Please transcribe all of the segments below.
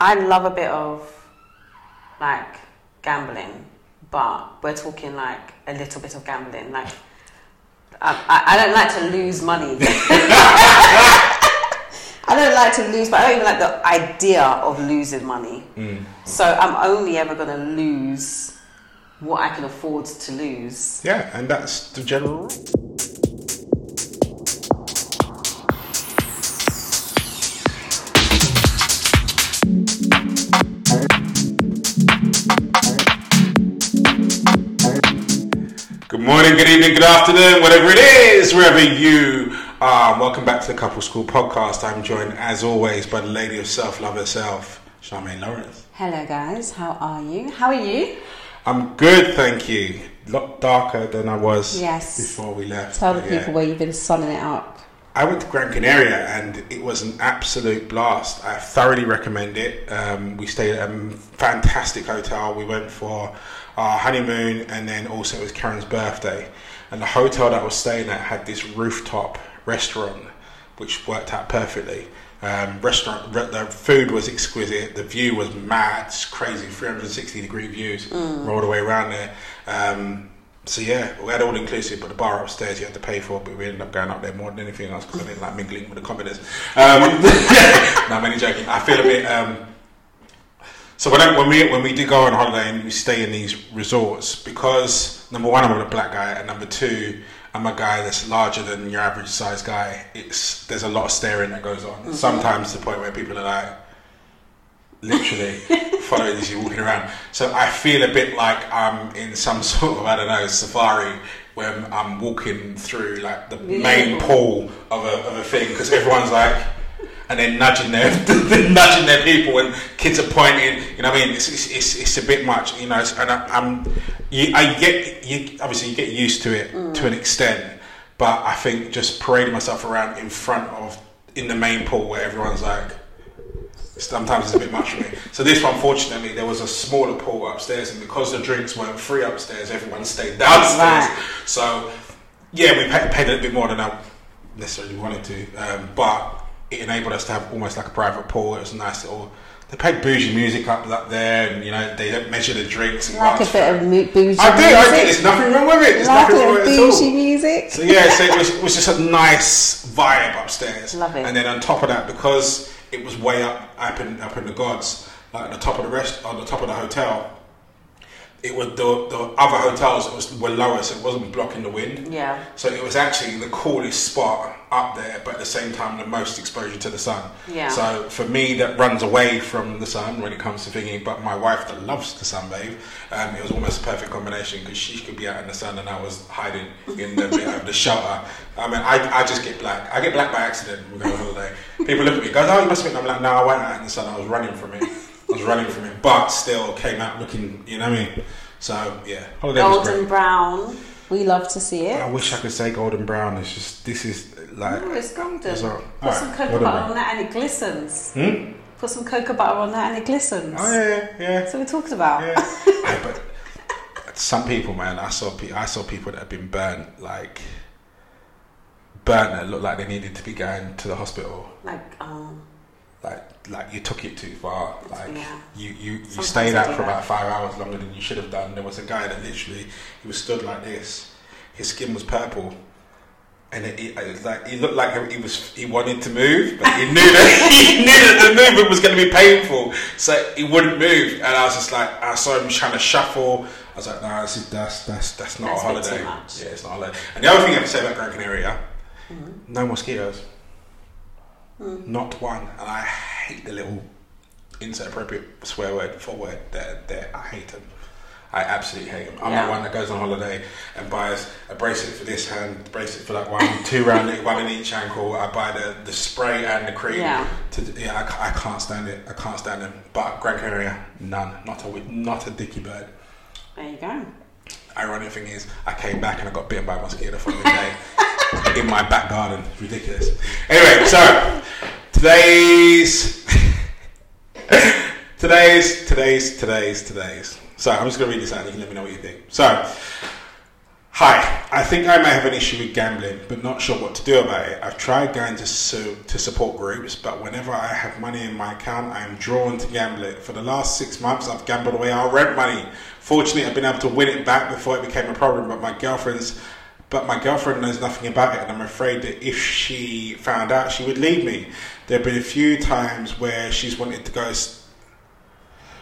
I love a bit of like gambling, but we're talking like a little bit of gambling. Like I, I, I don't like to lose money. I don't like to lose, but I don't even like the idea of losing money. Mm. So I'm only ever going to lose what I can afford to lose. Yeah, and that's the general rule. Good morning, good evening, good afternoon, whatever it is, wherever you are. Welcome back to the Couple School Podcast. I'm joined, as always, by the lady of self love herself, Charmaine Lawrence. Hello, guys. How are you? How are you? I'm good, thank you. A lot darker than I was Yes. before we left. Tell the but yeah. people where you've been sunning it up. I went to Gran Canaria and it was an absolute blast. I thoroughly recommend it. Um, we stayed at a fantastic hotel. We went for our honeymoon and then also it was Karen's birthday. And the hotel that I was staying at had this rooftop restaurant which worked out perfectly. Um, restaurant, re- the food was exquisite. The view was mad, it's crazy, 360 degree views all the way around there. Um, so yeah, we had all inclusive, but the bar upstairs you had to pay for. But we ended up going up there more than anything else because I didn't like mingling with the commoners. Um, no, I'm only joking. I feel a bit. Um, so when, I, when we when we do go on holiday and we stay in these resorts, because number one I'm a black guy, and number two I'm a guy that's larger than your average size guy. It's there's a lot of staring that goes on. Mm-hmm. Sometimes to the point where people are like, literally following as you're walking around. So I feel a bit like I'm in some sort of I don't know safari where I'm- I'm walking through like the main pool of a of a thing because everyone's like. And then nudging their, nudging their people, and kids are pointing. You know, what I mean, it's it's, it's, it's a bit much. You know, and I, I'm, you, I get you. Obviously, you get used to it to an extent, but I think just parading myself around in front of in the main pool where everyone's like, sometimes it's a bit much for me. So this one, fortunately, there was a smaller pool upstairs, and because the drinks weren't free upstairs, everyone stayed downstairs. Right. So yeah, we paid, paid a little bit more than I necessarily wanted to, um, but it enabled us to have almost like a private pool. It was a nice little. They played bougie music up up there, and you know they don't measure the drinks. And Like a bit of mo- bougie I do, music. I do. There's nothing wrong with it. There's like nothing wrong with it at all. bougie music. So yeah, so it was, it was just a nice vibe upstairs. Love it. And then on top of that, because it was way up up in up in the gods, like the top of the rest on the top of the hotel, it was the the other hotels was, were lower, so it wasn't blocking the wind. Yeah. So it was actually the coolest spot up there, but at the same time the most exposure to the sun. Yeah. So for me, that runs away from the sun when it comes to thinking. But my wife that loves to sunbathe, um, it was almost a perfect combination because she could be out in the sun and I was hiding in the bit of the shelter. I mean, I, I just get black. I get black by accident when we go on holiday. People look at me, goes, "Oh, you must have been." I'm like, "No, I went out in the sun. I was running from it. I was running from it, but still came out looking. You know what I mean?" So yeah, holiday. Golden brown. We love to see it. I wish I could say golden brown. It's just this is like Oh, it's golden. It's all- Put all some right, cocoa butter brown. on that and it glistens. Hmm? Put some cocoa butter on that and it glistens. Oh yeah, yeah, yeah. That's what we talked about. yeah. Yeah, but some people, man, I saw pe- I saw people that have been burnt, like burnt that looked like they needed to be going to the hospital. Like, um, Like, like you took it too far. Like Yeah. you, you, you Sometimes stayed out for that. about five hours longer than you should have done. There was a guy that literally he was stood like this. His skin was purple. And it, it, it was like he looked like he was he wanted to move, but he knew that he knew that the movement was going to be painful, so he wouldn't move. And I was just like, I saw him trying to shuffle. I was like, no, is, that's that's that's not That's a holiday. Yeah, it's not a holiday. And the other thing I have to say about Gran Canaria, mm-hmm. no mosquitoes, not one. And I hate the little insert appropriate swear word for word there. There, I hate them. I absolutely hate them. I'm Yeah. the one that goes on holiday and buys a bracelet for this hand, bracelet for that one, two round it, one in each ankle. I buy the, the spray and the cream. Yeah. To, yeah, I, I can't stand it. I can't stand them. But Gran Canaria, none. Not a not a dicky bird. there you go. Ironic thing is, I came back and I got bitten by a mosquito the following day in my back garden. Ridiculous. Anyway, so today's today's today's today's today's. So I'm just gonna read this out and you can let me know what you think. So Hi, I think I may have an issue with gambling, but not sure what to do about it. I've tried going to su- to support groups, but whenever I have money in my account, I am drawn to gamble it. For the last six months, I've gambled away our rent money. Fortunately, I've been able to win it back before it became a problem, but my girlfriend's but my girlfriend knows nothing about it, and I'm afraid that if she found out, she would leave me. There have been a few times where she's wanted to go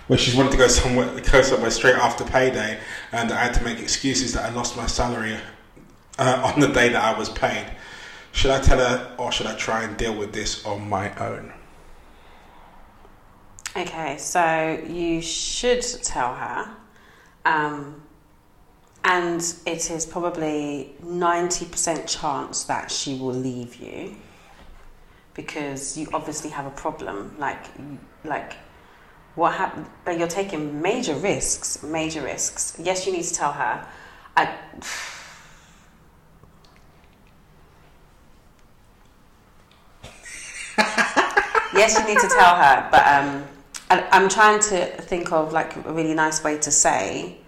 where she's wanted to go somewhere, go somewhere straight after payday, and I had to make excuses that I lost my salary uh, on the day that I was paid. Should I tell her, or should I try and deal with this on my own? Okay, so you should tell her, um, and it is probably ninety percent chance that she will leave you because you obviously have a problem. Like, like what happened? But you're taking major risks, major risks. Yes, you need to tell her. I, yes, you need to tell her, but um, I, I'm trying to think of like a really nice way to say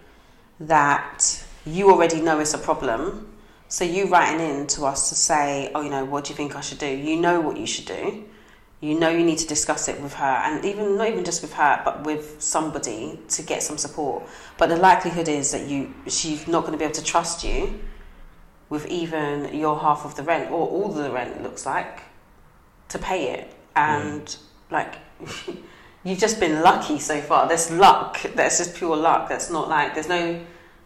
that you already know it's a problem. So you writing in to us to say, oh, you know, what do you think I should do? You know what you should do you know you need to discuss it with her and even not even just with her but with somebody to get some support but the likelihood is that you she's not going to be able to trust you with even your half of the rent or all the rent it looks like to pay it and mm. like you've just been lucky so far there's luck that's just pure luck that's not like there's no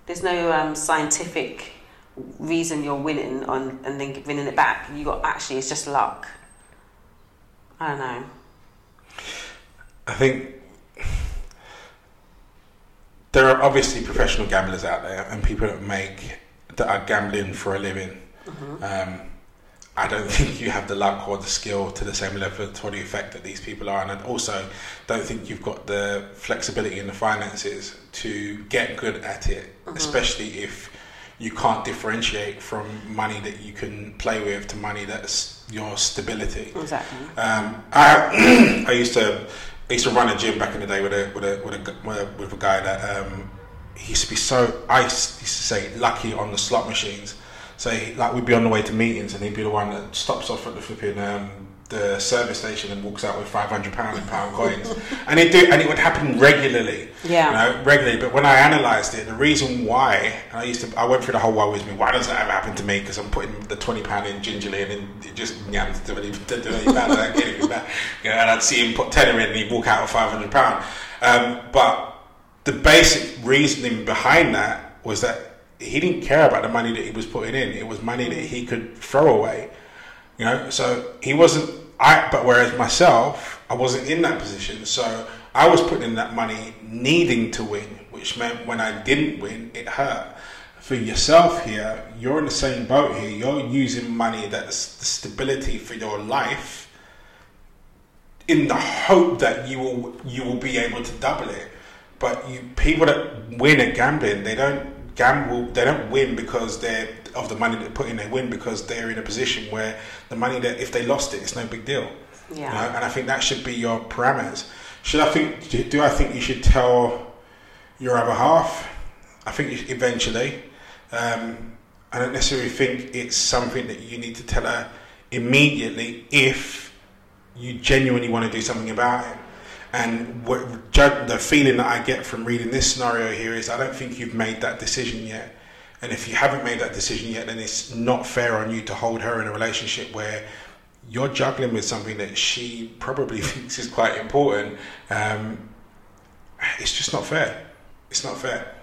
there's no um, scientific reason you're winning on and then winning it back you got actually it's just luck I don't know. I think there are obviously professional gamblers out there and people that make that are gambling for a living. Mm-hmm. Um, I don't think you have the luck or the skill to the same level to the effect that these people are, and I also don't think you've got the flexibility and the finances to get good at it, mm-hmm. especially if you can't differentiate from money that you can play with to money that's your stability. Exactly. Um, I I used to I used to run a gym back in the day with a with a with a, with a, with a guy that um, he used to be so I used to say lucky on the slot machines. So he, like we'd be on the way to meetings and he'd be the one that stops off at the flipping um, the service station and walks out with five hundred pound in pound coins, and it do and it would happen regularly. Yeah, you know, regularly. But when I analysed it, the reason why I used to, I went through the whole why with me. Why does that ever happen to me? Because I'm putting the twenty pound in gingerly, and then it just yams to do anything bad. I don't get anything back. You know, and I'd see him put tenner in, and he'd walk out with five hundred pound. Um, but the basic reasoning behind that was that he didn't care about the money that he was putting in. It was money that he could throw away. You know, so he wasn't. I but whereas myself, I wasn't in that position, so I was putting in that money needing to win, which meant when I didn't win, it hurt. For yourself here, you're in the same boat here. You're using money that's the stability for your life in the hope that you will you will be able to double it. But you people that win at gambling, they don't gamble. They don't win because they're of the money they put in, they win because they're in a position where the money that if they lost it, it's no big deal. Yeah. You know? And I think that should be your parameters. Should I think? Do I think you should tell your other half? I think eventually. Um, I don't necessarily think it's something that you need to tell her immediately if you genuinely want to do something about it. And what, the feeling that I get from reading this scenario here is I don't think you've made that decision yet. And if you haven't made that decision yet, then it's not fair on you to hold her in a relationship where you're juggling with something that she probably thinks is quite important. Um, it's just not fair. It's not fair.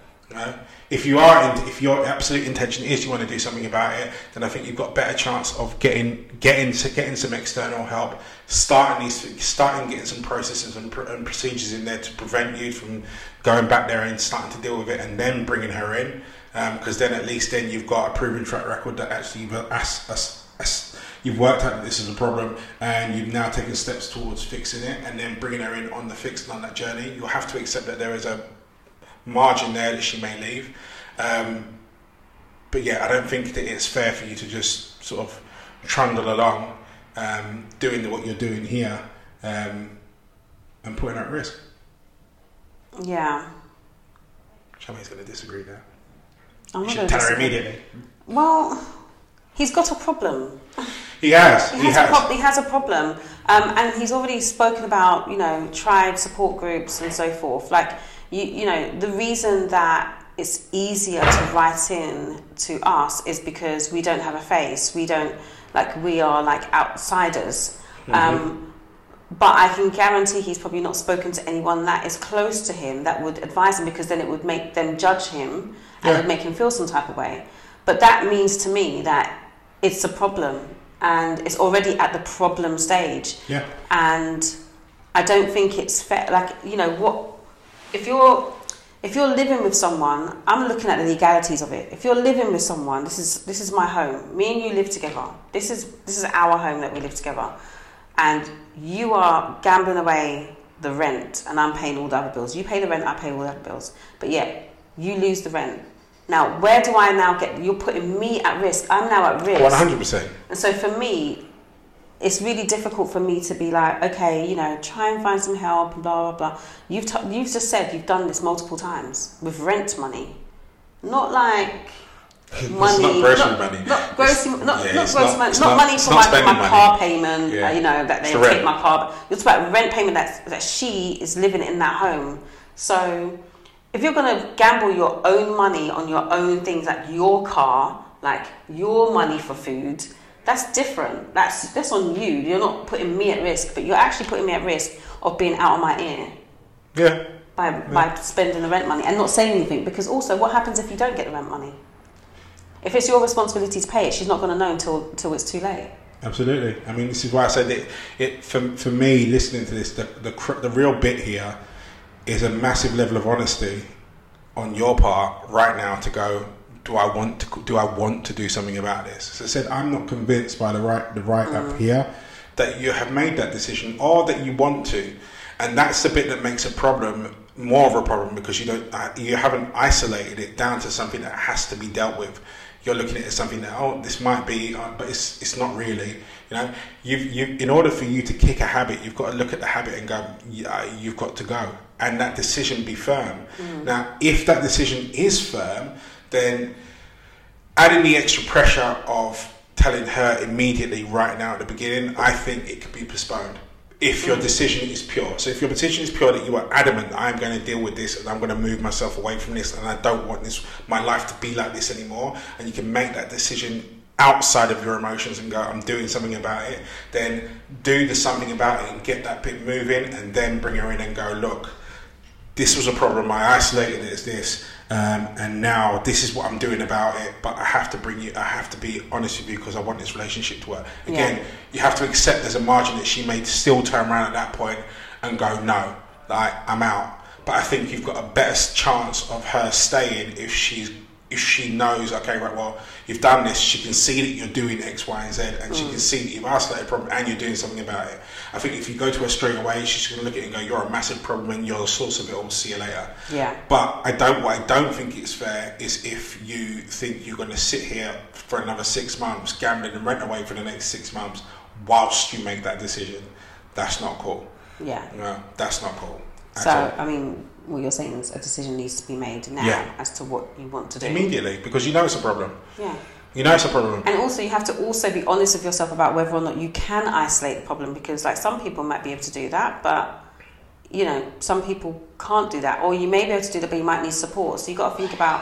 If you are, in, if your absolute intention is you want to do something about it, then I think you've got a better chance of getting getting getting some external help, starting these, starting getting some processes and, and procedures in there to prevent you from going back there and starting to deal with it, and then bringing her in because um, then at least then you've got a proven track record that actually as, as, as you've worked out that this is a problem and you've now taken steps towards fixing it and then bringing her in on the fix on that journey. You'll have to accept that there is a margin there that she may leave. Um, but yeah, I don't think that it's fair for you to just sort of trundle along um, doing what you're doing here um, and putting her at risk. Yeah. Shami's going to disagree there. I'm You not should tell to her immediately. Well, he's got a problem. He has. He He, has, has. A prob- he has a problem, um, and he's already spoken about you know tribe support groups and so forth. Like you, you know, the reason that it's easier to write in to us is because we don't have a face. We don't like we are like outsiders. Um, but I can guarantee he's probably not spoken to anyone that is close to him that would advise him because then it would make them judge him and Yeah. it would make him feel some type of way. But that means to me that it's a problem and it's already at the problem stage. Yeah. And I don't think it's fair. Like you know what, if you're if you're living with someone, I'm looking at the legalities of it. If you're living with someone, this is this is my home. Me and you live together. This is this is our home that we live together, and you are gambling away the rent, and I'm paying all the other bills. You pay the rent, I pay all the other bills. But yet you lose the rent. Now, where do I now get? You're putting me at risk. I'm now at risk. One hundred percent. And so for me, it's really difficult for me to be like, okay, you know, try and find some help and blah blah blah. You've t- you've just said you've done this multiple times with rent money, not like money, not grocery not, money. not grocery, It's- not, yeah, not it's not- money, not, money for my, my money. car payment. Yeah. Uh, you know that they take rent. my car. You're talking about rent payment that that she is living in that home. So if you're going to gamble your own money on your own things like your car, like your money for food, that's different. That's that's on you. You're not putting me at risk, but you're actually putting me at risk of being out of my ear Yeah. by by spending the rent money and not saying anything. Because also, what happens if you don't get the rent money? If it's your responsibility to pay it, she's not going to know until until it's too late. Absolutely. I mean, this is why I said that it for, for me listening to this, the, the the real bit here is a massive level of honesty on your part right now to go. Do I want to do I want to do something about this? As I said, I'm not convinced by the right the right up here that you have made that decision or that you want to, and that's the bit that makes a problem more of a problem because you don't uh, you haven't isolated it down to something that has to be dealt with. You're looking at it as something that oh this might be, uh, but it's it's not really. You know, you've you in order for you to kick a habit, you've got to look at the habit and go, yeah, you've got to go, and that decision be firm. Now, if that decision is firm, then adding the extra pressure of telling her immediately right now at the beginning, I think it could be postponed. If your decision is pure. So if your decision is pure that you are adamant, I'm going to deal with this and I'm going to move myself away from this and I don't want this my life to be like this anymore, and you can make that decision outside of your emotions and go, I'm doing something about it, then do the something about it and get that bit moving and then bring her in and go, look, this was a problem. I isolated it as this, um, and now this is what I'm doing about it. But I have to bring you. I have to be honest with you because I want this relationship to work. Again, Yeah. you have to accept there's a margin that she may still turn around at that point and go, no, like I'm out. But I think you've got a better chance of her staying if she's if she knows, okay, right, well, you've done this, she can see that you're doing X, Y, and Z, and she mm. can see that you've isolated a problem and you're doing something about it. I think if you go to her straight away, she's going to look at it and go, "You're a massive problem, and you're the source of it all. See you later." Yeah. But I don't. What I don't think it's fair is if you think you're going to sit here for another six months, gambling and rent away for the next six months, whilst you make that decision. That's not cool. Yeah. No, that's not cool. So all. I mean, what you're saying is a decision needs to be made now Yeah. as to what you want to do. immediately because you know it's a problem. Yeah. You know it's a problem. And also, you have to also be honest with yourself about whether or not you can isolate the problem because, like, some people might be able to do that, but you know, some people can't do that, or you may be able to do that, but you might need support. So you've got to think about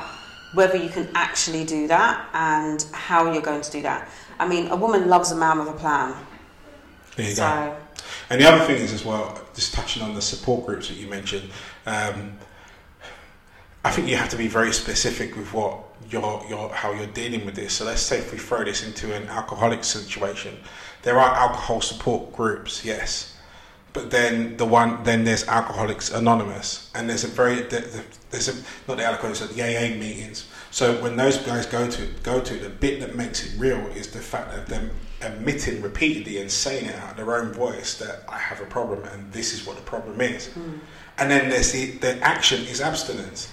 whether you can actually do that and how you're going to do that. I mean, a woman loves a man with a plan. There you so go. And the other thing is as well, just touching on the support groups that you mentioned, um, I think you have to be very specific with what you're, you're, how you're dealing with this. So let's say if we throw this into an alcoholic situation, there are alcohol support groups, yes, but then the one, then there's Alcoholics Anonymous, and there's a very, there's a not the alcoholics, the AA meetings. So when those guys go to go to the bit that makes it real is the fact of them admitting repeatedly and saying it out of their own voice that I have a problem and this is what the problem is. Hmm. And then there's the, the action is abstinence.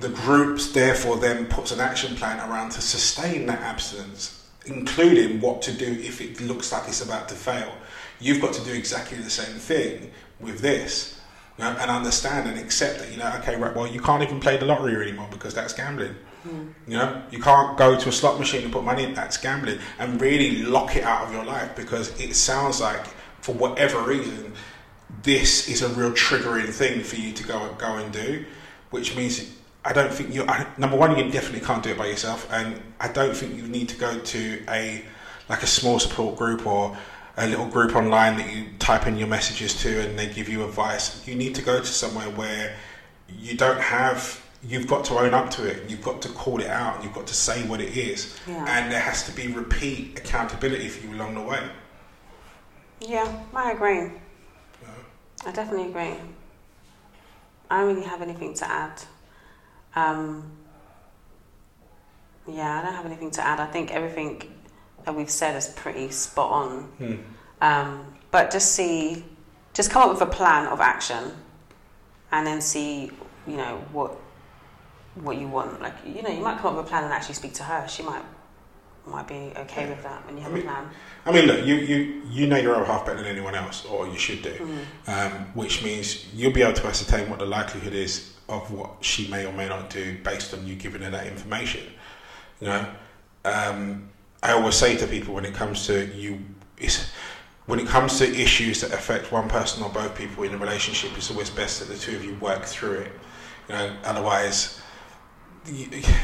The groups therefore then puts an action plan around to sustain that abstinence, including what to do if it looks like it's about to fail. You've got to do exactly the same thing with this. you know, and understand and accept that, you know, okay, right, well, you can't even play the lottery anymore because that's gambling. Hmm. You know, you can't go to a slot machine and put money in. That's gambling, and really lock it out of your life because it sounds like, for whatever reason, this is a real triggering thing for you to go go and do, which means I don't think you. Number one, you definitely can't do it by yourself, and I don't think you need to go to a like a small support group or a little group online that you type in your messages to and they give you advice. You need to go to somewhere where you don't have. You've got to own up to it. You've got to call it out. You've got to say what it is, Yeah. and there has to be repeat accountability for you along the way. Yeah, I agree. I definitely agree. I don't really have anything to add. Um, yeah, I don't have anything to add. I think everything that we've said is pretty spot on. Hmm. Um, but just see, just come up with a plan of action, and then see, you know, what what you want. Like, you know, you might come up with a plan and actually speak to her. She might might be okay with that when you have I a mean- plan. I mean, look, you, you, you know your other half better than anyone else, or you should do, Mm. um, which means you'll be able to ascertain what the likelihood is of what she may or may not do based on you giving her that information. You know, um, I always say to people when it comes to you, it's, when it comes to issues that affect one person or both people in a relationship, it's always best that the two of you work through it. You know, otherwise,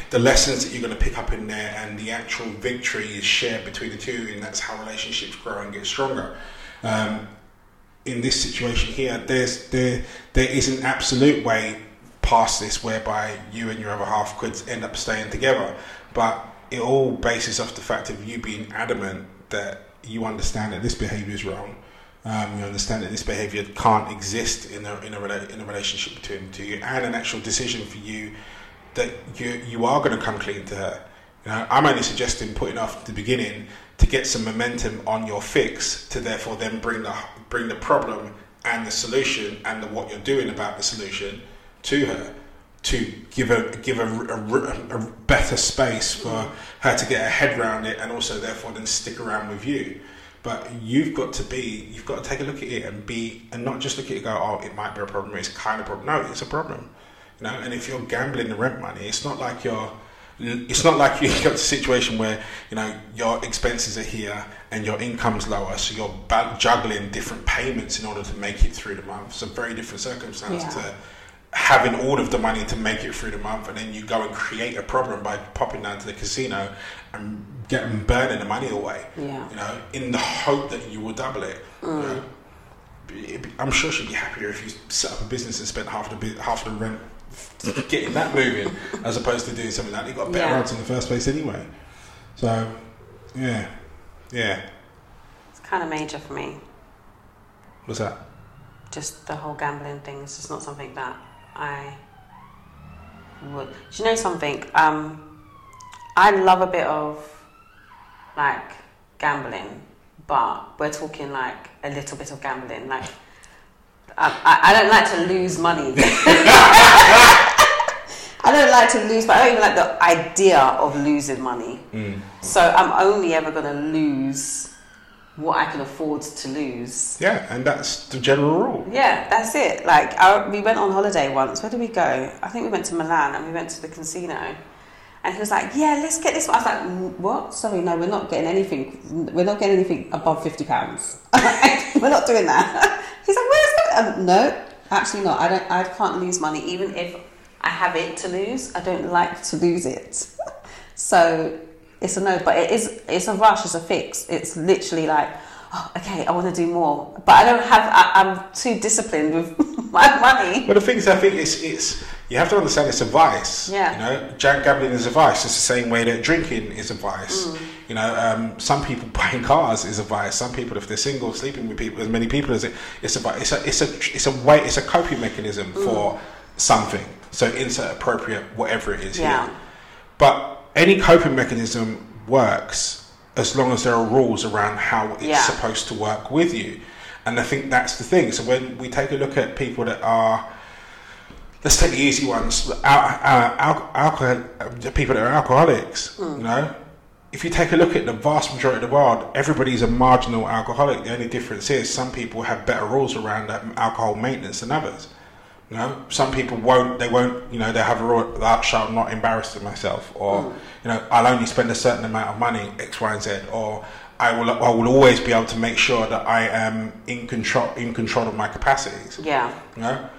the, lessons that you're going to pick up in there and the actual victory is shared between the two, and that's how relationships grow and get stronger. Um, in this situation here, there's there there is an absolute way past this whereby you and your other half could end up staying together, but it all bases off the fact of you being adamant that you understand that this behaviour is wrong. Um, you understand that this behaviour can't exist in a in a, in a relationship between the two and an actual decision for you that you you are going to come clean to her. You know, I'm only suggesting putting off the beginning to get some momentum on your fix, to therefore then bring the bring the problem and the solution and the, what you're doing about the solution to her, to give her give a, a, a better space for her to get her head around it, and also therefore then stick around with you. But you've got to be, you've got to take a look at it and be, and not just look at it and go, oh, it might be a problem. It's kind of a problem. No, it's a problem. You know, and if you're gambling the rent money, it's not like you're. It's not like you've got a situation where you know your expenses are here and your income's lower, so you're juggling different payments in order to make it through the month. It's a very different circumstance Yeah. to having all of the money to make it through the month, and then you go and create a problem by popping down to the casino and getting burning the money away. Yeah. You know, in the hope that you will double it. You Mm. know? I'm sure she'd be happier if you set up a business and spent half the half the rent getting that moving, as opposed to doing something like that. You got better Yeah. odds in the first place anyway. So, yeah, yeah. It's kind of major for me. What's that? Just the whole gambling thing It's just not something that I would. Do you know something? Um, I love a bit of like gambling, but we're talking like a little bit of gambling. Like, I, I, I don't like to lose money. I don't like to lose, but I don't even like the idea of losing money. Mm. So I'm only ever going to lose what I can afford to lose. Yeah, and that's the general rule. Yeah, that's it. Like I, we went on holiday once. Where did we go? I think we went to Milan and we went to the casino. And he was like, "Yeah, let's get this." one." I was like, "Mm, "What? Sorry, no, we're not getting anything. We're not getting anything above fifty pounds. we're not doing that." He's like, "Where's that?" Um, no, actually not. I don't. I can't lose money, even if I have it to lose. I don't like to lose it. so it's a no. But it is. It's a rush. It's a fix. It's literally like. Oh, okay, I want to do more, but I don't have. I, I'm too disciplined with my money. But the thing is, I think it's it's you have to understand it's a vice. Yeah. You know, gambling is a vice. It's the same way that drinking is a vice. Mm. You know, um, some people buying cars is a vice. Some people, if they're single, sleeping with people as many people as it, it's a it's a it's a it's a way it's a coping mechanism Mm. for something. So insert appropriate whatever it is Yeah. here. But any coping mechanism works as long as there are rules around how it's Yeah. supposed to work with you. And I think that's the thing. So when we take a look at people that are, let's take the easy ones, al- al- al- alcohol, the people that are alcoholics, hmm. you know, if you take a look at the vast majority of the world, everybody's a marginal alcoholic. The only difference is some people have better rules around um, alcohol maintenance than others. You know, some people won't. They won't. You know, they have a rule. Thou shalt not embarrass myself, or Mm. you know, I'll only spend a certain amount of money, X, Y, and Z, or I will. I will always be able to make sure that I am in control in control of my capacities. Yeah. You know,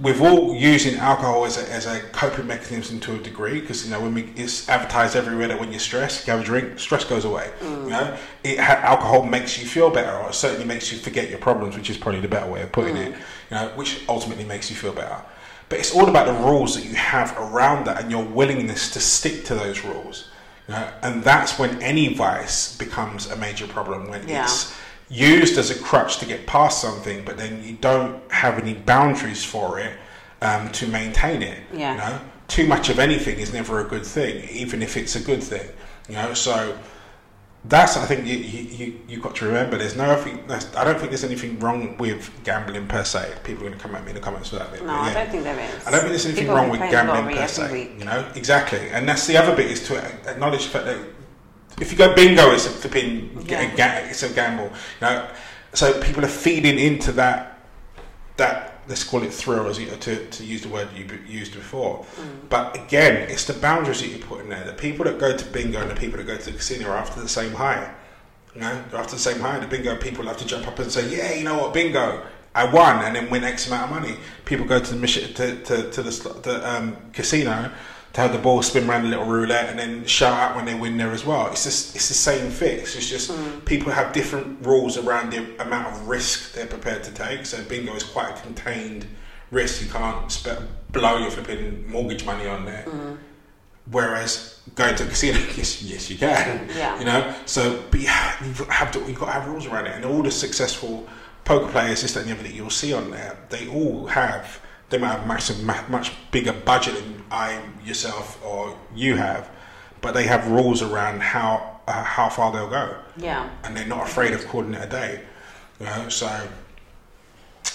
we're all using alcohol as a, as a coping mechanism to a degree because you know when we it's advertised everywhere that when you're stressed, you have a drink, stress goes away. You know, it ha- alcohol makes you feel better, or it certainly makes you forget your problems, which is probably the better way of putting it. You know, which ultimately makes you feel better. But it's all about the rules that you have around that and your willingness to stick to those rules. You know, and that's when any vice becomes a major problem when Yeah. it's used as a crutch to get past something, but then you don't have any boundaries for it um, to maintain it. Yeah. You know, too much of anything is never a good thing, even if it's a good thing. You know, so that's I think you you you you've got to remember. There's no I don't think there's anything wrong with gambling per se. People are going to come at me in the comments for that. bit, No, but I don't think there is. I don't think there's anything People wrong with gambling per se. week. You know, exactly, and that's the other bit is to acknowledge that if you go bingo, it's a flipping Yeah. ga- it's a gamble. You know, so people are feeding into that that let's call it thrill, as you, to to use the word you used before. But again, it's the boundaries that you put in there. The people that go to bingo and the people that go to the casino are after the same high. You know, they're after the same high. The bingo people have to jump up and say, "Yeah, you know what, bingo." I won and then win X amount of money. People go to the mission to, to, to the, the um, casino to have the ball spin around a little roulette and then shout out when they win there as well. It's just it's the same fix. It's just hmm. people have different rules around the amount of risk they're prepared to take. So bingo is quite a contained risk. You can't spe- blow your flipping mortgage money on there. Hmm. Whereas going to a casino, yes, yes, you can. Yeah. You know, so but you have, to you've got to have rules around it, and all the successful poker players, this that, and the other that you'll see on there, they all have. They might have massive, much bigger budget than I yourself or you have, but they have rules around how uh, how far they'll go, Yeah. and they're not afraid of calling it a day. You know, so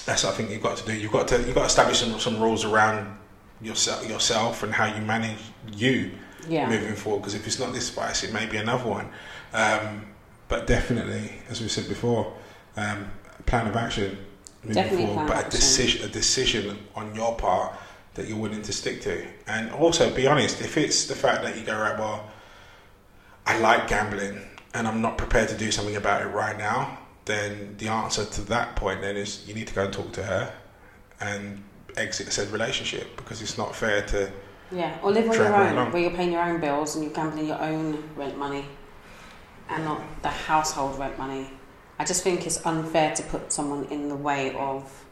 that's what I think you've got to do. You've got to you've got to establish some, some rules around yourself yourself and how you manage you Yeah. moving forward. Because if it's not this spice, it may be another one. Um, but definitely, as we said before, um, plan of action moving Definitely forward, but a decision a decision on your part that you're willing to stick to. And also, be honest. If it's the fact that you go right, well, I like gambling and I'm not prepared to do something about it right now, then the answer to that point then is you need to go and talk to her and exit said relationship because it's not fair to Yeah, or live on your own, along. where you're paying your own bills and you're gambling your own rent money, and not the household rent money. I just think it's unfair to put someone in the way of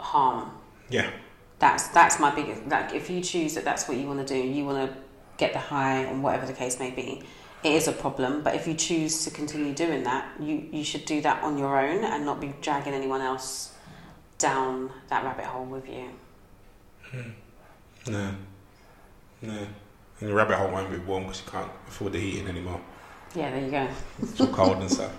harm. yeah That's that's my biggest. Like, if you choose that that's what you want to do, you want to get the high and whatever the case may be. It is a problem, but if you choose to continue doing that, you you should do that on your own and not be dragging anyone else down that rabbit hole with you. Hmm. no no and the rabbit hole won't be warm because you can't afford the heating anymore Yeah, there you go. it's all cold and stuff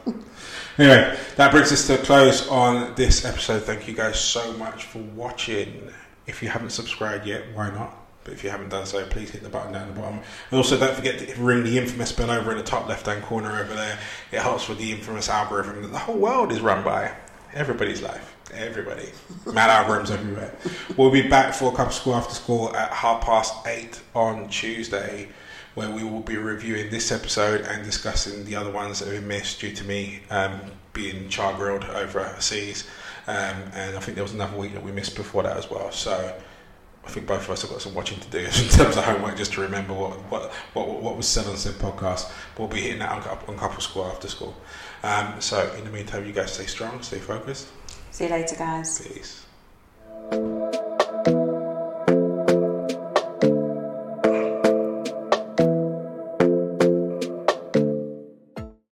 anyway that brings us to a close on this episode thank you guys so much for watching if you haven't subscribed yet why not but if you haven't done so, please hit the button down the bottom. And also, don't forget to ring the infamous bell over in the top left-hand corner over there. It helps with the infamous algorithm that the whole world is run by. Everybody's life. Everybody. Mad algorithms everywhere. We'll be back for a of School After School at half past eight on Tuesday, where we will be reviewing this episode and discussing the other ones that we missed due to me um, being char grilled overseas. Um, and I think there was another week that we missed before that as well. So I think both of us have got some watching to do in terms of homework, just to remember what what what, what was said on said podcast. We'll be hitting that on, on Couple School after school. Um, so in the meantime, you guys stay strong, stay focused. See you later, guys. Peace.